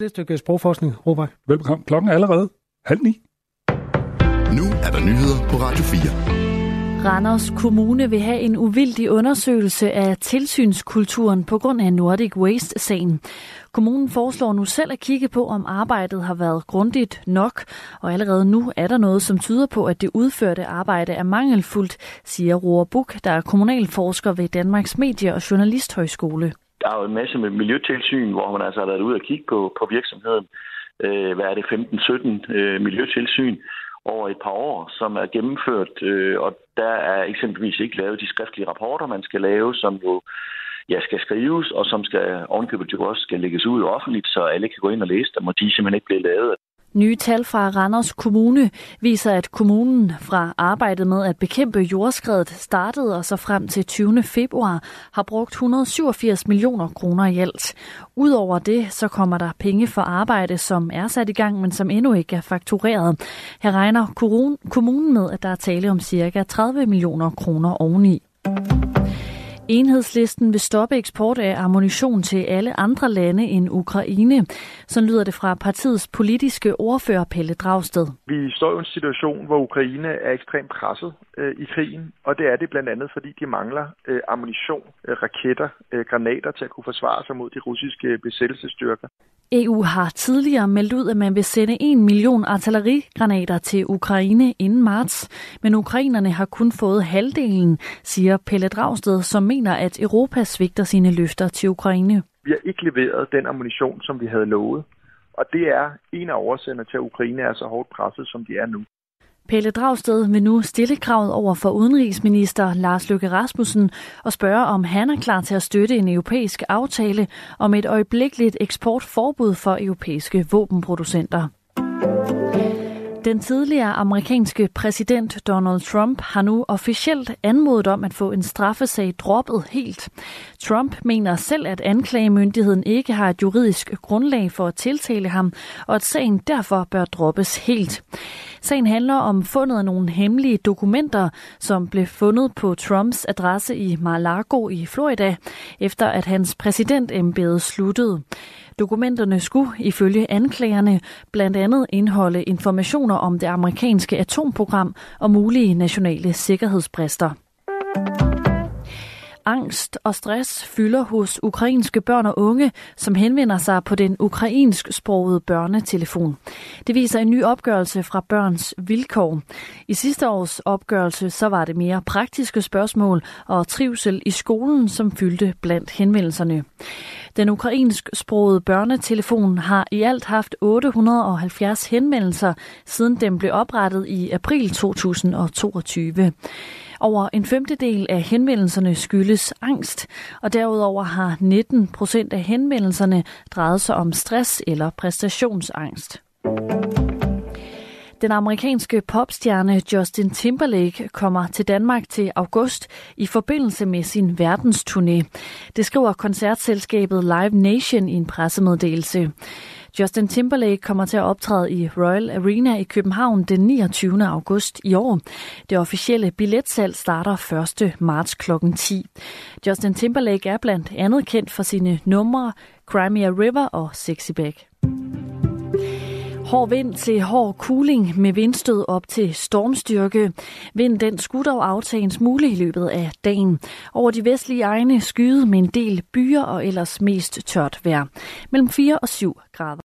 Det er et stykke sprogforskning, Robert. Velkommen. Klokken er allerede halv ni. Nu er der nyheder på Radio 4. Randers Kommune vil have en uvildig undersøgelse af tilsynskulturen på grund af Nordic Waste-sagen. Kommunen foreslår nu selv at kigge på, om arbejdet har været grundigt nok, og allerede nu er der noget, som tyder på, at det udførte arbejde er mangelfuldt, siger Roar Buk, der er kommunalforsker ved Danmarks Medie- og Journalisthøjskole der er jo en masse med miljøtilsyn, hvor man altså har været ude og kigge på, på virksomheden. Øh, hvad er det, 15-17 øh, miljøtilsyn over et par år, som er gennemført, øh, og der er eksempelvis ikke lavet de skriftlige rapporter, man skal lave, som jo ja, skal skrives, og som skal ovenkøbet jo også skal lægges ud offentligt, så alle kan gå ind og læse dem, og de simpelthen ikke bliver lavet Nye tal fra Randers Kommune viser, at kommunen fra arbejdet med at bekæmpe jordskredet startede og så frem til 20. februar har brugt 187 millioner kroner i alt. Udover det, så kommer der penge for arbejde, som er sat i gang, men som endnu ikke er faktureret. Her regner kommunen med, at der er tale om cirka 30 millioner kroner oveni. Enhedslisten vil stoppe eksport af ammunition til alle andre lande end Ukraine. Så lyder det fra partiets politiske ordfører Pelle Dragsted. Vi står i en situation, hvor Ukraine er ekstremt presset øh, i krigen, og det er det blandt andet, fordi de mangler øh, ammunition, øh, raketter, øh, granater til at kunne forsvare sig mod de russiske besættelsesstyrker. EU har tidligere meldt ud, at man vil sende en million artillerigranater til Ukraine inden marts, men ukrainerne har kun fået halvdelen, siger Pelle Dragsted, som mener, at Europa svigter sine løfter til Ukraine. Vi har ikke leveret den ammunition, som vi havde lovet, og det er en af årsagerne til, at Ukraine er så hårdt presset, som de er nu. Pelle Dragsted vil nu stille kravet over for udenrigsminister Lars Løkke Rasmussen og spørge, om han er klar til at støtte en europæisk aftale om et øjeblikkeligt eksportforbud for europæiske våbenproducenter. Den tidligere amerikanske præsident Donald Trump har nu officielt anmodet om at få en straffesag droppet helt. Trump mener selv, at anklagemyndigheden ikke har et juridisk grundlag for at tiltale ham, og at sagen derfor bør droppes helt. Sagen handler om fundet af nogle hemmelige dokumenter, som blev fundet på Trumps adresse i Mar-a-Lago i Florida, efter at hans præsidentembede sluttede. Dokumenterne skulle ifølge anklagerne blandt andet indeholde informationer om det amerikanske atomprogram og mulige nationale sikkerhedsbrister. Angst og stress fylder hos ukrainske børn og unge, som henvender sig på den ukrainsksprogede børnetelefon. Det viser en ny opgørelse fra Børns Vilkår. I sidste års opgørelse så var det mere praktiske spørgsmål og trivsel i skolen, som fyldte blandt henvendelserne. Den ukrainsksprogede børnetelefon har i alt haft 870 henvendelser, siden den blev oprettet i april 2022. Over en femtedel af henvendelserne skyldes angst, og derudover har 19 procent af henvendelserne drejet sig om stress eller præstationsangst. Den amerikanske popstjerne Justin Timberlake kommer til Danmark til august i forbindelse med sin verdensturné. Det skriver koncertselskabet Live Nation i en pressemeddelelse. Justin Timberlake kommer til at optræde i Royal Arena i København den 29. august i år. Det officielle billetsalg starter 1. marts kl. 10. Justin Timberlake er blandt andet kendt for sine numre Crimea River og Sexy Back. Hård vind til hård cooling med vindstød op til stormstyrke. Vind den skulle dog aftage en smule i løbet af dagen. Over de vestlige egne skyde med en del byer og ellers mest tørt vejr. Mellem 4 og 7 grader.